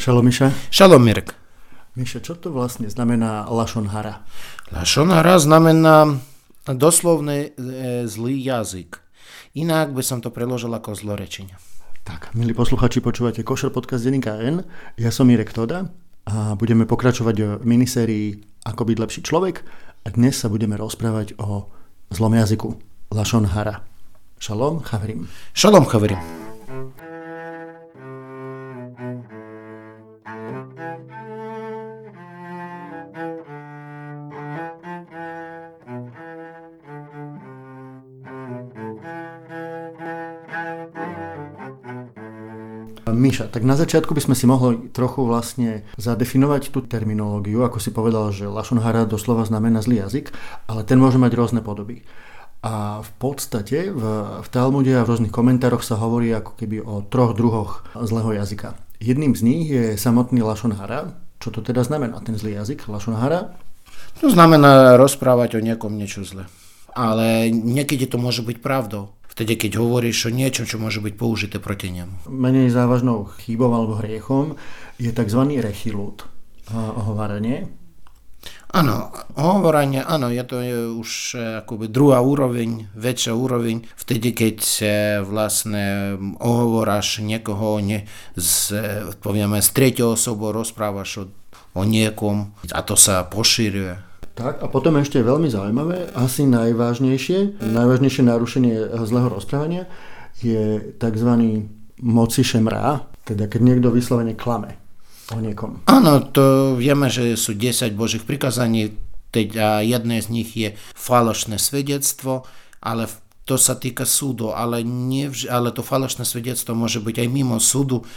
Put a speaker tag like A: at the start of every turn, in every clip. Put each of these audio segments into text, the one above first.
A: Šalom Miša.
B: Šalom Mirek.
A: Miša, čo to vlastne znamená Lashon Hara?
B: Lashon Hara znamená doslovne e, zlý jazyk. Inak by som to preložil ako zlorečenie.
A: Tak, milí posluchači, počúvate Košer podcast Denika N. Ja som Mirek Toda a budeme pokračovať v minisérii Ako byť lepší človek a dnes sa budeme rozprávať o zlom jazyku Lashon Hara. Šalom, chaverim.
B: Šalom, chaverim.
A: Miša, tak na začiatku by sme si mohli trochu vlastne zadefinovať tú terminológiu, ako si povedal, že Lašonhara doslova znamená zlý jazyk, ale ten môže mať rôzne podoby. A v podstate v, v Talmude a v rôznych komentároch sa hovorí ako keby o troch druhoch zlého jazyka. Jedným z nich je samotný Lašonhara. Čo to teda znamená, ten zlý jazyk Lašonhara?
B: To znamená rozprávať o niekom niečo zle. Ale niekedy to môže byť pravdou vtedy, keď hovoríš o niečom, čo môže byť použité proti nemu.
A: Menej závažnou chybou alebo hriechom je tzv. rechilut, ohováranie.
B: Áno, hovorenie, áno, je to je už e, akoby druhá úroveň, väčšia úroveň, vtedy, keď vlastne ohovoráš niekoho ne, z, povieme, z tretieho osobu, rozprávaš o, o niekom a to sa pošíruje.
A: Tak a potom ešte veľmi zaujímavé, asi najvážnejšie, najvážnejšie narušenie zlého rozprávania je tzv. moci šemrá, teda keď niekto vyslovene klame o niekom.
B: Áno, to vieme, že sú 10 božích prikazaní, a jedné z nich je falošné svedectvo, ale to sa týka súdu, ale, nevž- ale to falošné svedectvo môže byť aj mimo súdu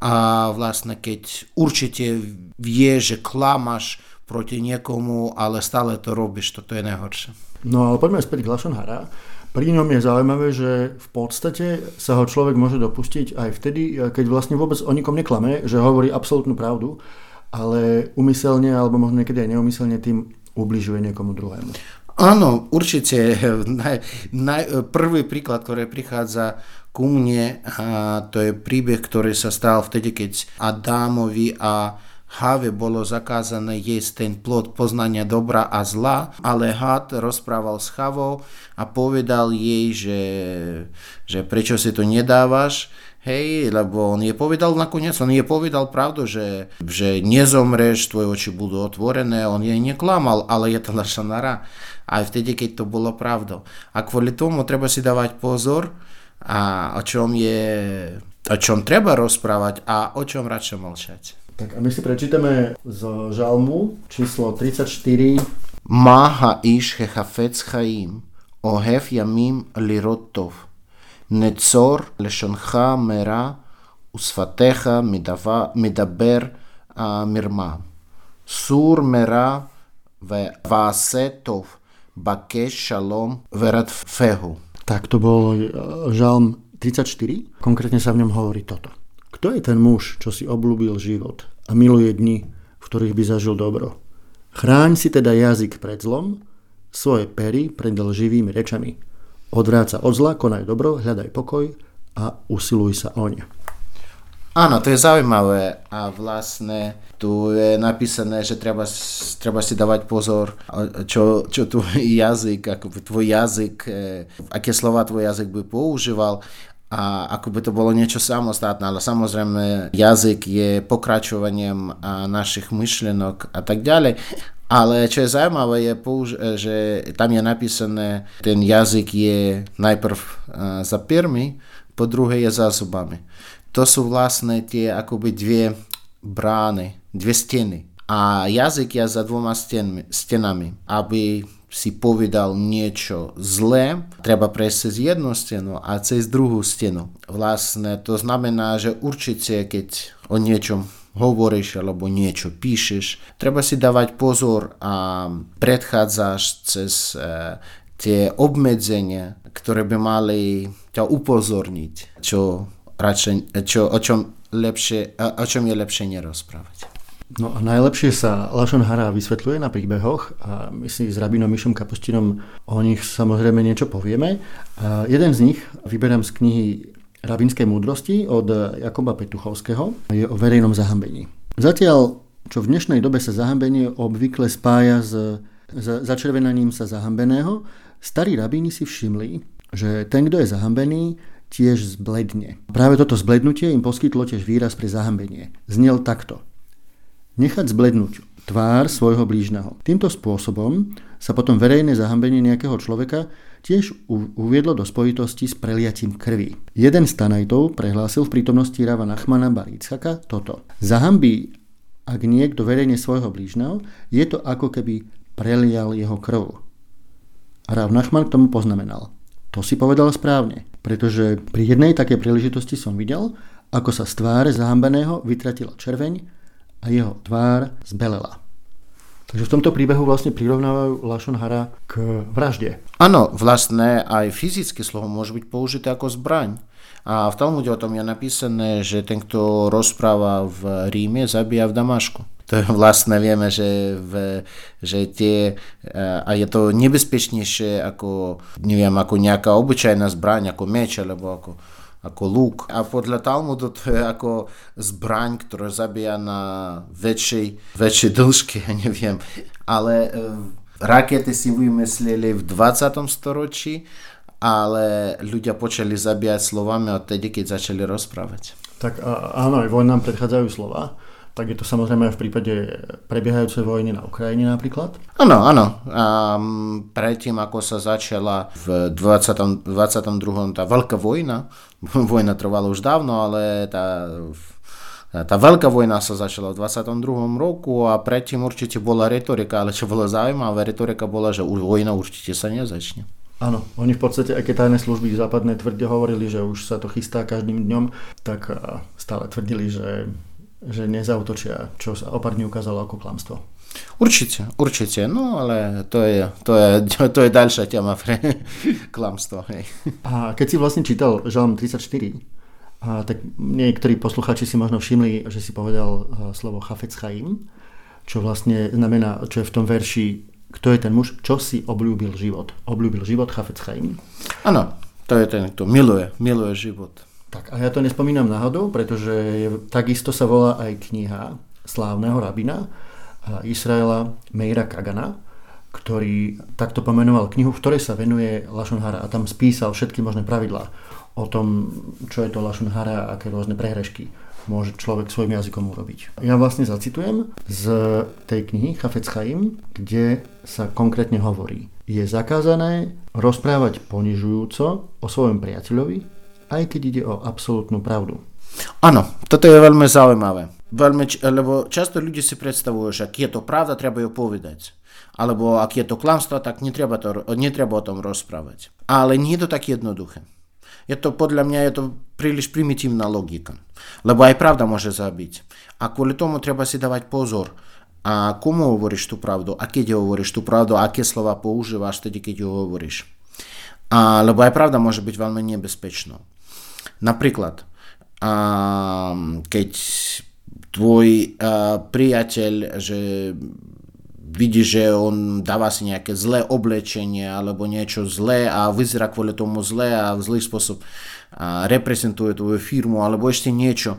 B: a vlastne keď určite vie, že klamáš proti niekomu, ale stále to robíš, toto je najhoršie.
A: No ale poďme späť k Lashon Hara. Pri ňom je zaujímavé, že v podstate sa ho človek môže dopustiť aj vtedy, keď vlastne vôbec o nikom neklame, že hovorí absolútnu pravdu, ale umyselne alebo možno niekedy aj neumyselne tým ubližuje niekomu druhému.
B: Áno, určite. Naj, naj, prvý príklad, ktorý prichádza ku mne, a to je príbeh, ktorý sa stal vtedy, keď Adámovi a Bolo zakázané jesť ten plod poznania dobra a zla, ale had rozprával s Havou a povedal jej, že, že prečo si to nedávaš, hej, lebo on je povedal nakoniec, on je povedal pravdu, že, že nezomreš, tvoje oči budú otvorené, on jej neklamal, ale je to naša nara. Aj vtedy, keď to bolo pravdou. A kvôli tomu treba si dávať pozor, a o čom je, o čom treba rozprávať a o čom radšej mlčať.
A: Tak a my si prečítame z žalmu číslo 34.
B: Maha ish hechafetz chaim, ohev yamim lirot tov, נצור לשונך מרע ושפתיך מדבר מרמה. סור מרע ועשה טוב, בקש שלום ורדפהו.
A: Tak to bol žalm 34. Konkrétne sa v ňom hovorí toto. Kto je ten muž, čo si oblúbil život a miluje dni, v ktorých by zažil dobro? Chráň si teda jazyk pred zlom, svoje pery pred lživými rečami. Odvráca od zla, konaj dobro, hľadaj pokoj a usiluj sa oň.
B: Áno, to je zaujímavé a vlastne tu je napísané, že treba, treba si dávať pozor, čo, čo tvoj jazyk, ako tvoj jazyk, e, aké slova tvoj jazyk by používal a ako by to bolo niečo samostatné, ale samozrejme jazyk je pokračovaním našich myšlienok a tak ďalej. Ale čo je zaujímavé, je, že tam je napísané, ten jazyk je najprv za permi, po druhé je za zubami. To sú vlastne tie akoby dve brány, dve steny. A jazyk je za dvoma stenami, aby si povedal niečo zlé, treba prejsť cez jednu stenu a cez druhú stenu. Vlastne to znamená, že určite keď o niečom hovoríš alebo niečo píšeš, treba si dávať pozor a predchádzaš cez e, tie obmedzenia, ktoré by mali ťa upozorniť, čo, radšej, čo, o, čom lepšie, o čom je lepšie nerozprávať.
A: No a najlepšie sa Lashon Hara vysvetľuje na príbehoch a my si s rabinom Mišom Kapustinom o nich samozrejme niečo povieme. A jeden z nich vyberám z knihy rabinskej múdrosti od Jakoba Petuchovského je o verejnom zahambení. Zatiaľ, čo v dnešnej dobe sa zahambenie obvykle spája s začervenaním sa zahambeného, starí rabíni si všimli, že ten, kto je zahambený, tiež zbledne. Práve toto zblednutie im poskytlo tiež výraz pre zahambenie. Znel takto. Nechať zblednúť tvár svojho blížneho. Týmto spôsobom sa potom verejné zahambenie nejakého človeka tiež uviedlo do spojitosti s preliatím krvi. Jeden z Tanajtov prehlásil v prítomnosti Rava Nachmana Barícaka toto. Zahambí, ak niekto verejne svojho blížneho, je to ako keby prelial jeho krv. Rav Nachman k tomu poznamenal. To si povedal správne, pretože pri jednej takej príležitosti som videl, ako sa z tváre zahambeného vytratila červeň a jeho tvár zbelela. Takže v tomto príbehu vlastne prirovnávajú Lashon Hara k vražde.
B: Áno, vlastne aj fyzické slovo môže byť použité ako zbraň. A v Talmude o tom je napísané, že ten, kto rozpráva v Ríme, zabíja v Damašku to vlastne vieme, že, v, že tie, a je to nebezpečnejšie ako, neviem, ako nejaká obyčajná zbraň, ako meč, alebo ako, ako lúk. A podľa Talmudu to je ako zbraň, ktorá zabíja na väčšej, väčšej dĺžke, ja neviem. Ale rakety si vymysleli v 20. storočí, ale ľudia počali zabíjať slovami odtedy, keď začali rozprávať.
A: Tak áno, aj vojnám predchádzajú slova tak je to samozrejme aj v prípade prebiehajúcej vojny na Ukrajine napríklad?
B: Áno, áno. Um, predtým, ako sa začala v 20. 22. tá veľká vojna, vojna trvala už dávno, ale tá tá veľká vojna sa začala v 22. roku a predtým určite bola retorika, ale čo bolo zaujímavé, retorika bola, že vojna určite sa nezačne.
A: Áno, oni v podstate, keď tajné služby západné tvrdne hovorili, že už sa to chystá každým dňom, tak stále tvrdili, že že nezautočia, čo sa o pár dní ukázalo ako klamstvo.
B: Určite, určite, no ale to je, to je, to je ďalšia téma pre klamstvo. Hej.
A: A keď si vlastne čítal Žalm 34, a tak niektorí posluchači si možno všimli, že si povedal slovo Chafec Chaim, čo vlastne znamená, čo je v tom verši, kto je ten muž, čo si obľúbil život. Obľúbil život Chafec Chaim.
B: Áno, to je ten, kto miluje, miluje život.
A: Tak a ja to nespomínam náhodou, pretože je, takisto sa volá aj kniha slávneho rabina Israela Meira Kagana, ktorý takto pomenoval knihu, v ktorej sa venuje Lashon Hara a tam spísal všetky možné pravidlá o tom, čo je to Lashon Hara a aké rôzne prehrešky môže človek svojim jazykom urobiť. Ja vlastne zacitujem z tej knihy Chafetz Chaim, kde sa konkrétne hovorí. Je zakázané rozprávať ponižujúco o svojom priateľovi, aj keď ide o absolútnu pravdu.
B: Áno, toto je veľmi zaujímavé. Veľmi, lebo často ľudia si predstavujú, že ak je to pravda, treba ju povedať. Alebo ak je to klamstvo, tak netreba, to, netreba o tom rozprávať. Ale nie je to tak jednoduché. Je to, podľa mňa je to príliš primitívna logika. Lebo aj pravda môže zabiť. A kvôli tomu treba si dávať pozor. A komu hovoríš tú pravdu, a keď hovoríš tú pravdu, aké slova používaš tedy, keď ju hovoríš. A, lebo aj pravda môže byť veľmi nebezpečná. Napríklad, keď tvoj priateľ, že vidí, že on dáva si nejaké zlé oblečenie alebo niečo zlé a vyzerá kvôli tomu zlé a v zlý spôsob reprezentuje tvoju firmu alebo ešte niečo,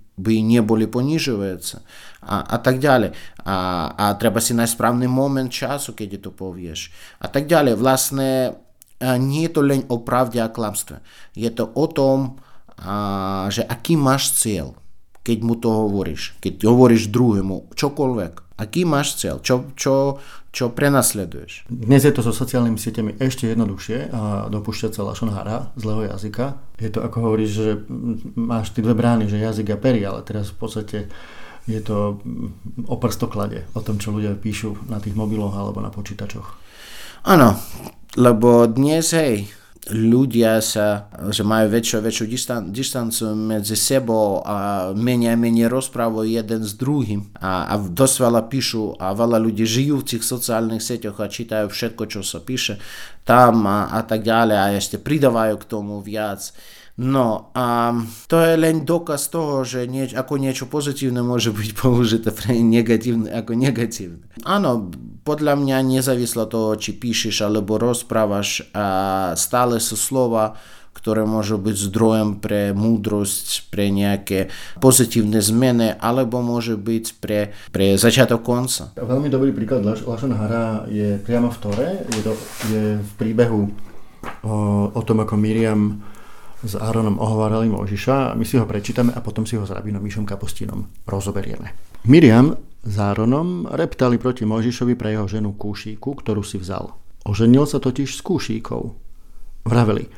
B: by neboli ponižujúce a, a tak ďalej. A, a treba si nájsť správny moment času, keď to povieš. A tak ďalej. Vlastne nie je to len o pravde a klamstve. Je to o tom, a, že aký máš cieľ, keď mu to hovoríš. Keď hovoríš druhému, čokoľvek. Aký máš cieľ, čo, čo, čo prenasleduješ.
A: Dnes je to so sociálnymi sieťami ešte jednoduchšie a dopúšťať sa lašon hara, zlého jazyka. Je to ako hovoríš, že máš tie dve brány, že jazyk a pery, ale teraz v podstate je to o prstoklade, o tom, čo ľudia píšu na tých mobiloch alebo na počítačoch.
B: Áno, lebo dnes, hej, ľudia sa, že majú väčšiu a väčšiu distan, distancu medzi sebou a menej a menej rozprávajú jeden s druhým. A, a dosť veľa píšu a veľa ľudí žijú v tých sociálnych sieťach a čítajú všetko, čo sa píše tam a, a tak ďalej a ešte pridávajú k tomu viac. No a to je len dokaz toho, že nieč, ako niečo pozitívne môže byť použité pre negatívne ako negatívne. Áno, podľa mňa nezávislo toho, či píšeš alebo rozprávaš, a stále sú slova, ktoré môžu byť zdrojem pre múdrosť, pre nejaké pozitívne zmeny, alebo môže byť pre, pre začiatok konca.
A: Veľmi dobrý príklad Lašon Hara je priamo v Tore, je, do, je v príbehu o, o tom, ako Miriam s Áronom ohovárali Mojžiša. My si ho prečítame a potom si ho s rabinom Mišom Kapostínom rozoberieme. Miriam s Áronom reptali proti Mojžišovi pre jeho ženu Kúšíku, ktorú si vzal. Oženil sa totiž s Kúšíkou. Vraveli,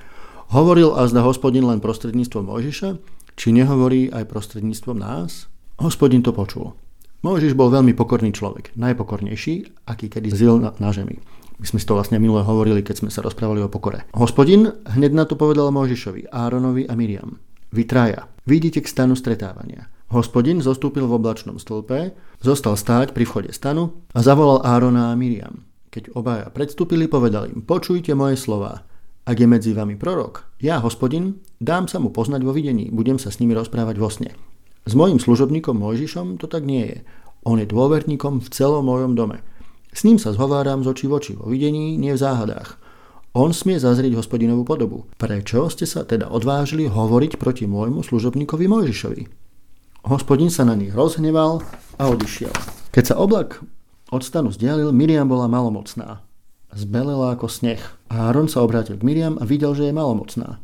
A: hovoril a zda hospodin len prostredníctvom Mojžiša, či nehovorí aj prostredníctvom nás? Hospodin to počul. Mojžiš bol veľmi pokorný človek, najpokornejší, aký kedy zil na, na žemi. My sme si to vlastne minule hovorili, keď sme sa rozprávali o pokore. Hospodin hneď na to povedal Mojžišovi, Áronovi a Miriam. Vy traja, vidíte k stanu stretávania. Hospodin zostúpil v oblačnom stĺpe, zostal stáť pri vchode stanu a zavolal Árona a Miriam. Keď obaja predstúpili, povedal im, počujte moje slova. Ak je medzi vami prorok, ja, hospodin, dám sa mu poznať vo videní, budem sa s nimi rozprávať vo sne. S mojim služobníkom Mojžišom to tak nie je. On je dôverníkom v celom mojom dome. S ním sa zhováram z očí v oči vo videní, nie v záhadách. On smie zazrieť hospodinovú podobu. Prečo ste sa teda odvážili hovoriť proti môjmu služobníkovi Mojžišovi? Hospodin sa na nich rozhneval a odišiel. Keď sa oblak od stanu zdialil, Miriam bola malomocná. Zbelela ako sneh. Áron sa obrátil k Miriam a videl, že je malomocná.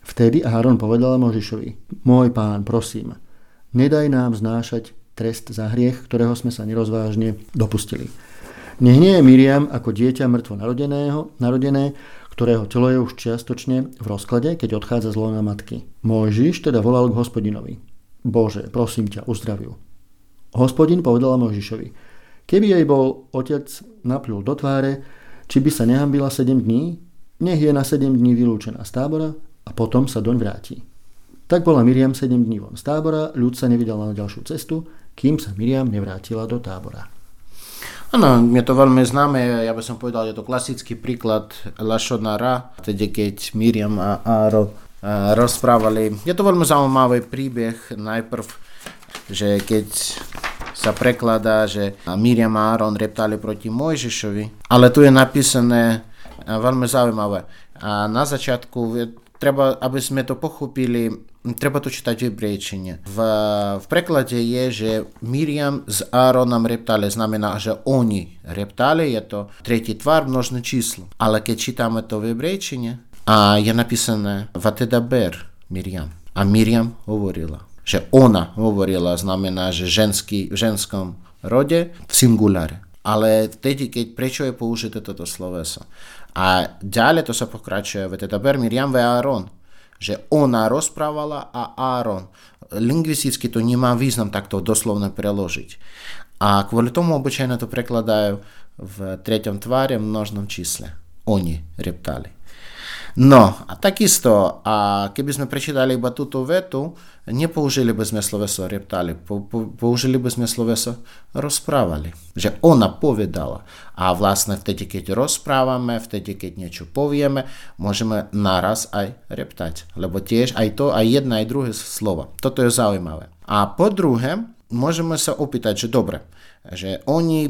A: Vtedy Áron povedal Možišovi, môj pán, prosím, nedaj nám znášať trest za hriech, ktorého sme sa nerozvážne dopustili. Nech nie je Miriam ako dieťa mŕtvo narodeného, narodené, ktorého telo je už čiastočne v rozklade, keď odchádza z lona matky. Mojžiš teda volal k hospodinovi. Bože, prosím ťa, uzdraviu. Hospodin povedala Mojžišovi, keby jej bol otec napľul do tváre, či by sa nehambila 7 dní, nech je na 7 dní vylúčená z tábora a potom sa doň vráti. Tak bola Miriam 7 dní von z tábora, ľud sa nevidel na ďalšiu cestu, kým sa Miriam nevrátila do tábora.
B: Áno, je to veľmi známe, ja by som povedal, je to klasický príklad Lašonara, tedy keď Miriam a Áro rozprávali. Je to veľmi zaujímavý príbeh. Najprv, že keď sa prekladá, že Miriam a Áron reptali proti Mojžišovi, ale tu je napísané veľmi zaujímavé. A na začiatku treba, aby sme to pochopili, treba to čítať v hebrejčine. V, v preklade je, že Miriam s Áronom reptali, znamená, že oni reptali, je to tretí tvar, množné číslo. Ale keď čítame to v hebrejčine, a je napísané Vatedaber Miriam. A Miriam hovorila. Že ona hovorila, znamená, že ženský, v ženskom rode v singuláre. Ale vtedy, keď prečo je použité toto sloveso? A ďalej to sa pokračuje, Vatedaber Miriam ve Aaron že ona rozprávala a Áron. Lingvisticky to nemá význam takto doslovne preložiť. A kvôli tomu obyčajne to prekladajú v treťom tváre v množnom čísle. Oni reptali. No, a takisto, a keby sme prečítali iba túto vetu, nepoužili by sme sloveso reptali, použili by sme sloveso rozprávali. Že ona povedala. A vlastne vtedy, keď rozprávame, vtedy, keď niečo povieme, môžeme naraz aj reptať. Lebo tiež aj to, aj jedna, aj druhé slovo. Toto je zaujímavé. A po druhé, môžeme sa opýtať, že dobre, že, oni,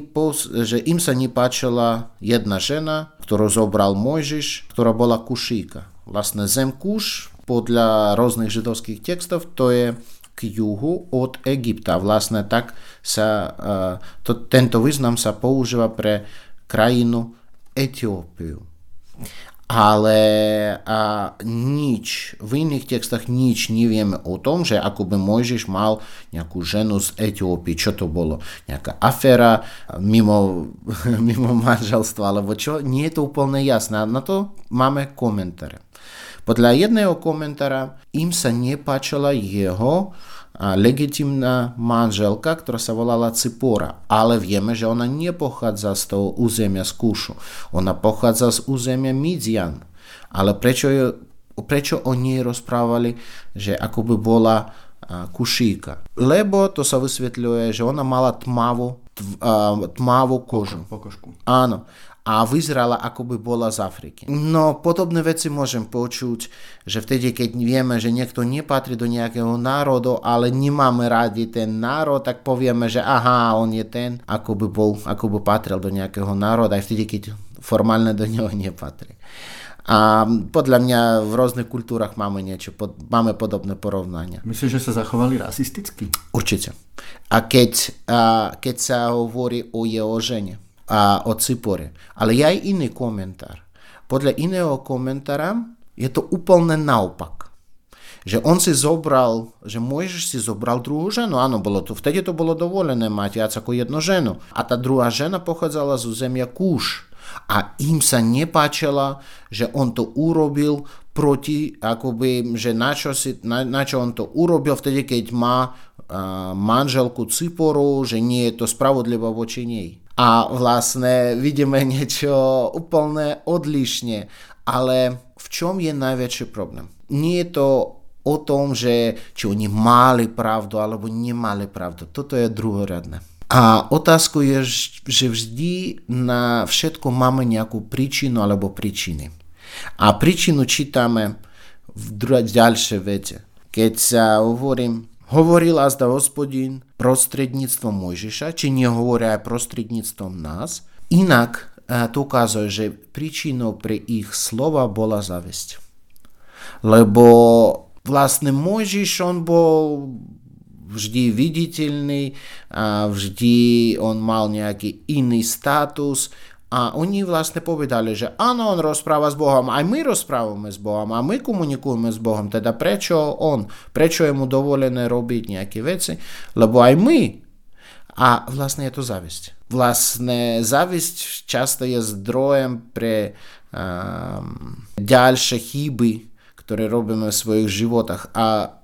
B: že im sa nepáčila jedna žena, ktorú zobral Mojžiš, ktorá bola kušíka. Vlastne zem Kuš podľa rôznych židovských textov to je k juhu od Egypta. Vlastne tak sa, to, tento význam sa používa pre krajinu Etiópiu ale a nič, v iných textách nič nevieme o tom, že ako by Mojžiš mal nejakú ženu z Etiópie, čo to bolo, nejaká aféra mimo, mimo manželstva, alebo čo, nie je to úplne jasné. Na to máme komentáre. Podľa jedného komentára im sa nepáčila jeho legitimná manželka, ktorá sa volala Cipora, ale vieme, že ona nepochádza z toho územia z Kúšu. Ona pochádza z územia Midian. Ale prečo, prečo oni rozprávali, že ako by bola kušíka? Lebo to sa vysvetľuje, že ona mala tmavú, tmavú kožu.
A: Pokožku.
B: Áno a vyzerala ako by bola z Afriky. No podobné veci môžem počuť, že vtedy, keď vieme, že niekto nepatrí do nejakého národu, ale nemáme radi ten národ, tak povieme, že aha, on je ten, ako by, bol, ako by patril do nejakého národa, aj vtedy, keď formálne do neho nepatrí. A podľa mňa v rôznych kultúrach máme niečo, pod, máme podobné porovnania.
A: Myslíš, že sa zachovali rasisticky?
B: Určite. A keď, a keď sa hovorí o jeho žene, a o Cipore. Ale je iný komentár. Podľa iného komentára je to úplne naopak. Že on si zobral, že Mojžiš si zobral druhú ženu. Áno, bolo to, vtedy to bolo dovolené mať viac ako jednu ženu. A tá druhá žena pochádzala zo zemia Kúš. A im sa nepáčila, že on to urobil proti, akoby, že na čo, si, na, na čo on to urobil vtedy, keď má manželku Ciporu, že nie je to spravodlivé voči nej a vlastne vidíme niečo úplne odlišne. Ale v čom je najväčší problém? Nie je to o tom, že či oni mali pravdu alebo nemali pravdu. Toto je druhoradné. A otázka je, že vždy na všetko máme nejakú príčinu alebo príčiny. A príčinu čítame v ďalšej vete. Keď sa hovorím, Hovoril azda hospodin prostredníctvom Mojžiša, či nehovorí aj prostredníctvom nás. Inak to ukazuje, že príčinou pre ich slova bola zavisť. Lebo vlastne Mojžiš, on bol vždy viditeľný, a vždy on mal nejaký iný status a oni vlastne povedali, že áno, on rozpráva s Bohom, aj my rozprávame s Bohom a my komunikujeme s Bohom, teda prečo on, prečo je mu dovolené robiť nejaké veci, lebo aj my. A vlastne je to závisť. Vlastne závisť často je zdrojem pre um, ďalšie chyby, ktoré robíme v svojich životach. A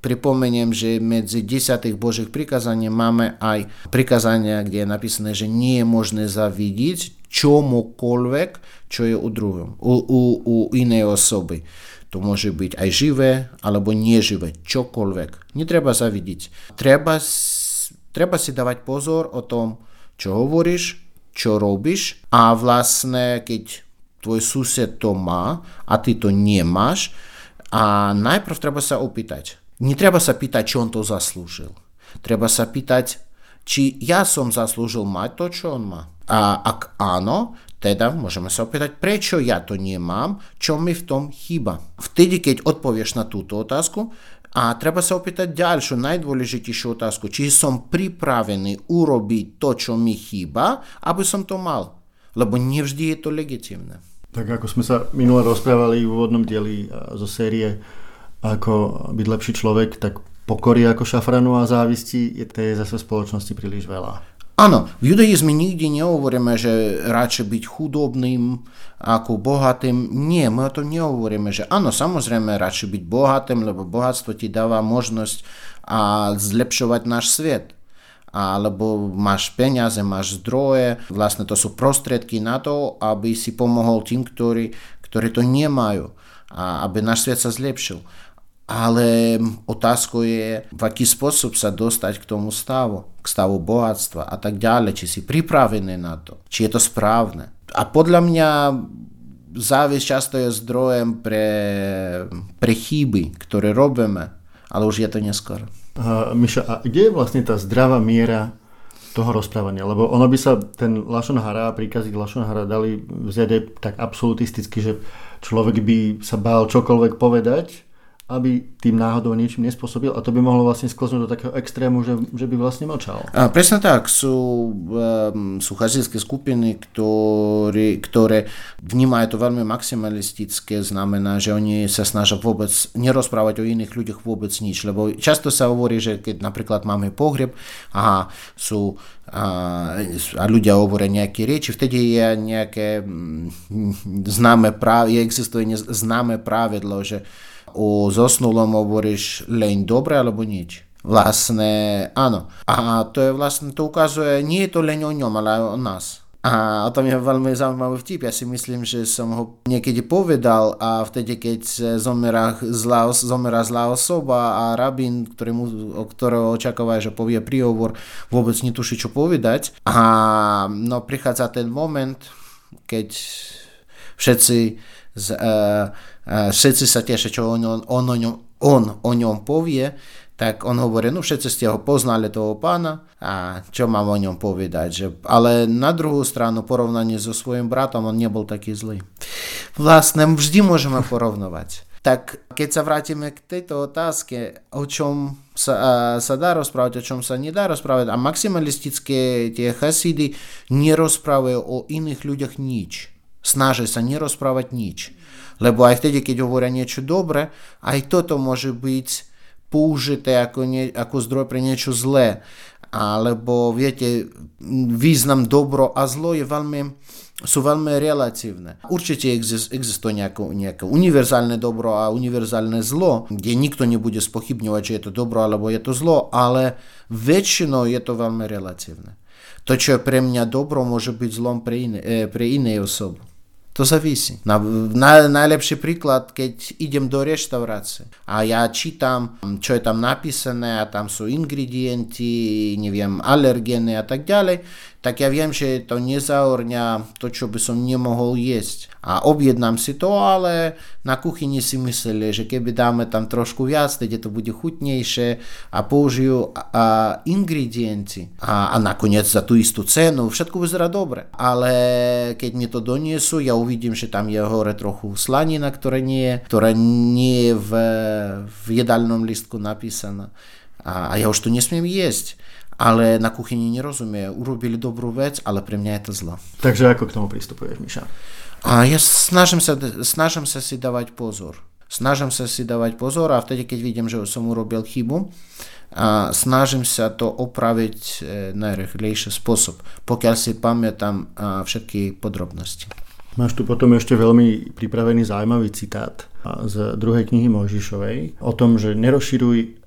B: Pripomeniem, že medzi desiatých Božích prikazaní máme aj prikazania, kde je napísané, že nie je možné zavidiť čomukoľvek, čo je u druhom, u, u, u inej osoby. To môže byť aj živé alebo neživé, čokoľvek. Netreba zavidiť. Treba, treba si dávať pozor o tom, čo hovoríš, čo robíš a vlastne keď tvoj sused to má a ty to nemáš, a najprv treba sa opýtať, Netreba sa pýtať, či on to zaslúžil. Treba sa pýtať, či ja som zaslúžil mať to, čo on má. A ak áno, teda môžeme sa opýtať, prečo ja to nemám, čo mi v tom chýba. Vtedy, keď odpovieš na túto otázku, a treba sa opýtať ďalšiu, najdôležitejšiu otázku, či som pripravený urobiť to, čo mi chýba, aby som to mal. Lebo nevždy je to legitimné.
A: Tak ako sme sa minule rozprávali v úvodnom dieli zo série ako byť lepší človek, tak pokory ako šafranu a závisti je tej zase v spoločnosti príliš veľa.
B: Áno, v judaizme nikdy nehovoríme, že radšej byť chudobným ako bohatým. Nie, my o tom nehovoríme, že áno, samozrejme radšej byť bohatým, lebo bohatstvo ti dáva možnosť a zlepšovať náš svet. Alebo máš peniaze, máš zdroje, vlastne to sú prostriedky na to, aby si pomohol tým, ktorí, ktorí to nemajú a aby náš svet sa zlepšil ale otázkou je, v aký spôsob sa dostať k tomu stavu, k stavu bohatstva a tak ďalej, či si pripravený na to, či je to správne. A podľa mňa závisť často je zdrojem pre, pre chyby, ktoré robíme, ale už je to neskoro.
A: Uh, Miša, a kde je vlastne tá zdravá miera toho rozprávania? Lebo ono by sa ten Lašon Hara, príkazy Lašon Hara dali vziať tak absolutisticky, že človek by sa bál čokoľvek povedať, aby tým náhodou niečím nespôsobil a to by mohlo vlastne sklznúť do takého extrému, že, že by vlastne mlčal.
B: A presne tak, sú, um, sú chazilské skupiny, ktoré, ktoré vnímajú to veľmi maximalistické, znamená, že oni sa snažia vôbec nerozprávať o iných ľuďoch vôbec nič, lebo často sa hovorí, že keď napríklad máme pohreb, aha, sú a, a ľudia hovoria nejaké reči, vtedy je nejaké mm, známe práve, existuje známe pravidlo, že o zosnulom hovoríš len dobre alebo nič. Vlastne áno. A to je vlastne, to ukazuje, nie je to len o ňom, ale aj o nás. A o tom je veľmi zaujímavý vtip. Ja si myslím, že som ho niekedy povedal a vtedy, keď zomera zlá, zomera zlá osoba a rabín, ktorý o ktorého očakáva, že povie príhovor, vôbec netuší, čo povedať. A no, prichádza ten moment, keď všetci, z, uh, všetci sa tešia, čo on, on, on, on, on o ňom povie tak on hovorí, no všetci ste ho poznali toho pána a čo mám o ňom povedať. Že, ale na druhú stranu porovnanie so svojím bratom on nebol taký zlý. Vlastne vždy môžeme porovnovať. Tak keď sa vrátime k tejto otázke, o čom sa, sa dá rozprávať, o čom sa nedá rozprávať, a maximalistické tie chasidy nerozprávajú o iných ľuďoch nič. Snažia sa nerozprávať nič. Lebo aj vtedy, keď hovoria niečo dobré, aj toto môže byť použité ako, nie, ako zdroj pre niečo zlé. Alebo viete, význam dobro a zlo je veľmi, sú veľmi relatívne. Určite existuje nejaké, nejaké univerzálne dobro a univerzálne zlo, kde nikto nebude spochybňovať, či je to dobro alebo je to zlo, ale väčšinou je to veľmi relatívne. To, čo je pre mňa dobro, môže byť zlom pre, iné, pre inej osoby. To závisí. Na, na, najlepší príklad, keď idem do reštaurácie a ja čítam, čo je tam napísané a tam sú ingredienti, neviem, alergény a tak ďalej, tak ja viem, že to nezaorňa to, čo by som nemohol jesť. A objednám si to, ale na kuchyni si mysleli, že keby dáme tam trošku viac, teď to bude chutnejšie a použijú a, ingredienty. A, a nakoniec za tú istú cenu všetko vyzerá dobre. Ale keď mi to doniesú, ja uvidím, že tam je hore trochu slanina, ktorá nie je, ktorá nie je v, v jedálnom listku napísaná. A, a ja už to nesmiem jesť ale na kuchyni nerozumie. Urobili dobrú vec, ale pre mňa je to zlo.
A: Takže ako k tomu pristupuješ, Miša?
B: A ja snažím sa, snažím sa si dávať pozor. Snažím sa si dávať pozor a vtedy, keď vidím, že som urobil chybu, a snažím sa to opraviť e, najrychlejší spôsob, pokiaľ si pamätám všetky podrobnosti.
A: Máš tu potom ešte veľmi pripravený zaujímavý citát z druhej knihy Mojžišovej o tom, že nerozširuj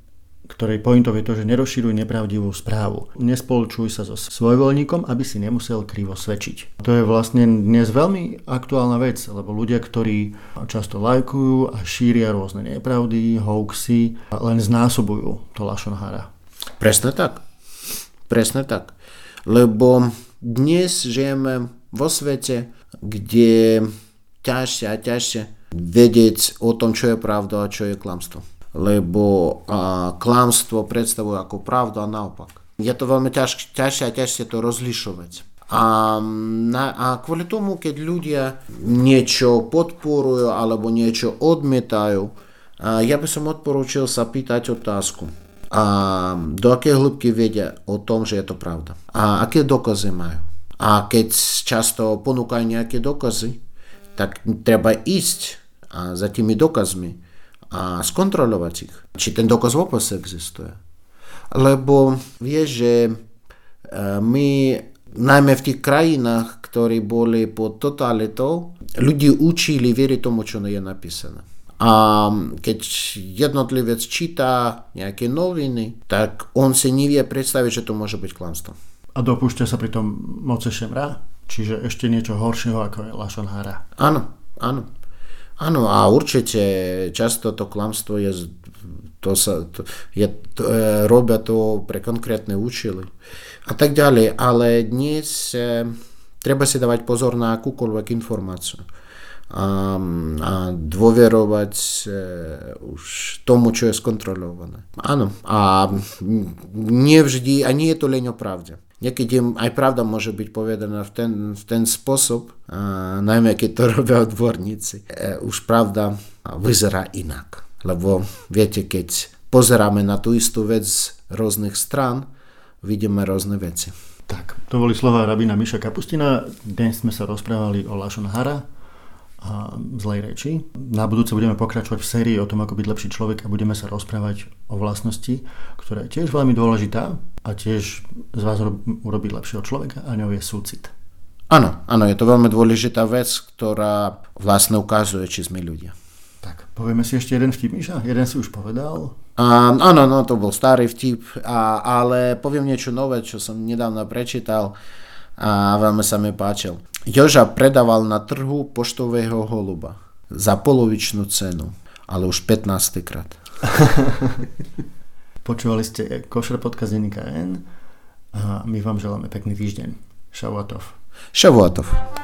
A: ktorej pointou je to, že nerozširuj nepravdivú správu. Nespolčuj sa so svojvoľníkom, aby si nemusel krivo svedčiť. To je vlastne dnes veľmi aktuálna vec, lebo ľudia, ktorí často lajkujú a šíria rôzne nepravdy, hoaxy, len znásobujú to lašonhara.
B: Presne tak. Presne tak. Lebo dnes žijeme vo svete, kde ťažšie a ťažšie vedieť o tom, čo je pravda a čo je klamstvo lebo a, klamstvo predstavuje ako pravdu a naopak. Je to veľmi ťaž, ťažšie a ťažšie to rozlišovať. A, na, a kvôli tomu, keď ľudia niečo podporujú alebo niečo odmietajú, a ja by som odporúčil sa pýtať otázku. A do akej hĺbky vedia o tom, že je to pravda. A aké dokazy majú. A keď často ponúkajú nejaké dokazy, tak treba ísť za tými dokazmi a skontrolovať ich, či ten dokaz vôbec existuje. Lebo vieš, že e, my najmä v tých krajinách, ktorí boli pod totalitou, ľudí učili veriť tomu, čo je napísané. A keď jednotlivec číta nejaké noviny, tak on si nevie predstaviť, že to môže byť klamstvo.
A: A dopúšťa sa pritom moce šemra? Čiže ešte niečo horšieho, ako je Lašonhára?
B: Áno, áno. Áno, a určite často to klamstvo je, to sa, to, je, to, e, robia to pre konkrétne účely a tak ďalej, ale dnes e, treba si dávať pozor na akúkoľvek informáciu a, a dôverovať e, už tomu, čo je skontrolované. Áno, a nevždy, a nie je to len o pravde. Niekedy aj pravda môže byť povedaná v ten, v ten spôsob, a najmä keď to robia odborníci. E, už pravda vyzerá inak. Lebo viete, keď pozeráme na tú istú vec z rôznych strán, vidíme rôzne veci.
A: Tak, to boli slova rabína Miša Kapustina. Dnes sme sa rozprávali o Lashon Hara, a zlej reči. Na budúce budeme pokračovať v sérii o tom, ako byť lepší človek a budeme sa rozprávať o vlastnosti, ktorá je tiež veľmi dôležitá a tiež z vás urobiť lepšieho človeka a ňou je súcit.
B: Áno, áno, je to veľmi dôležitá vec, ktorá vlastne ukazuje, či sme ľudia.
A: Tak, povieme si ešte jeden vtip, Miša? Jeden si už povedal.
B: Um, áno, no, to bol starý vtip, a, ale poviem niečo nové, čo som nedávno prečítal. a veľmi sa mi páčil. Joža predával na trhu poštového holuba za polovičnú cenu, ale už 15. krát.
A: Počúvali ste Košer podcast denníka N a my vám želáme pekný týždeň. Šavuatov.
B: Šavuatov.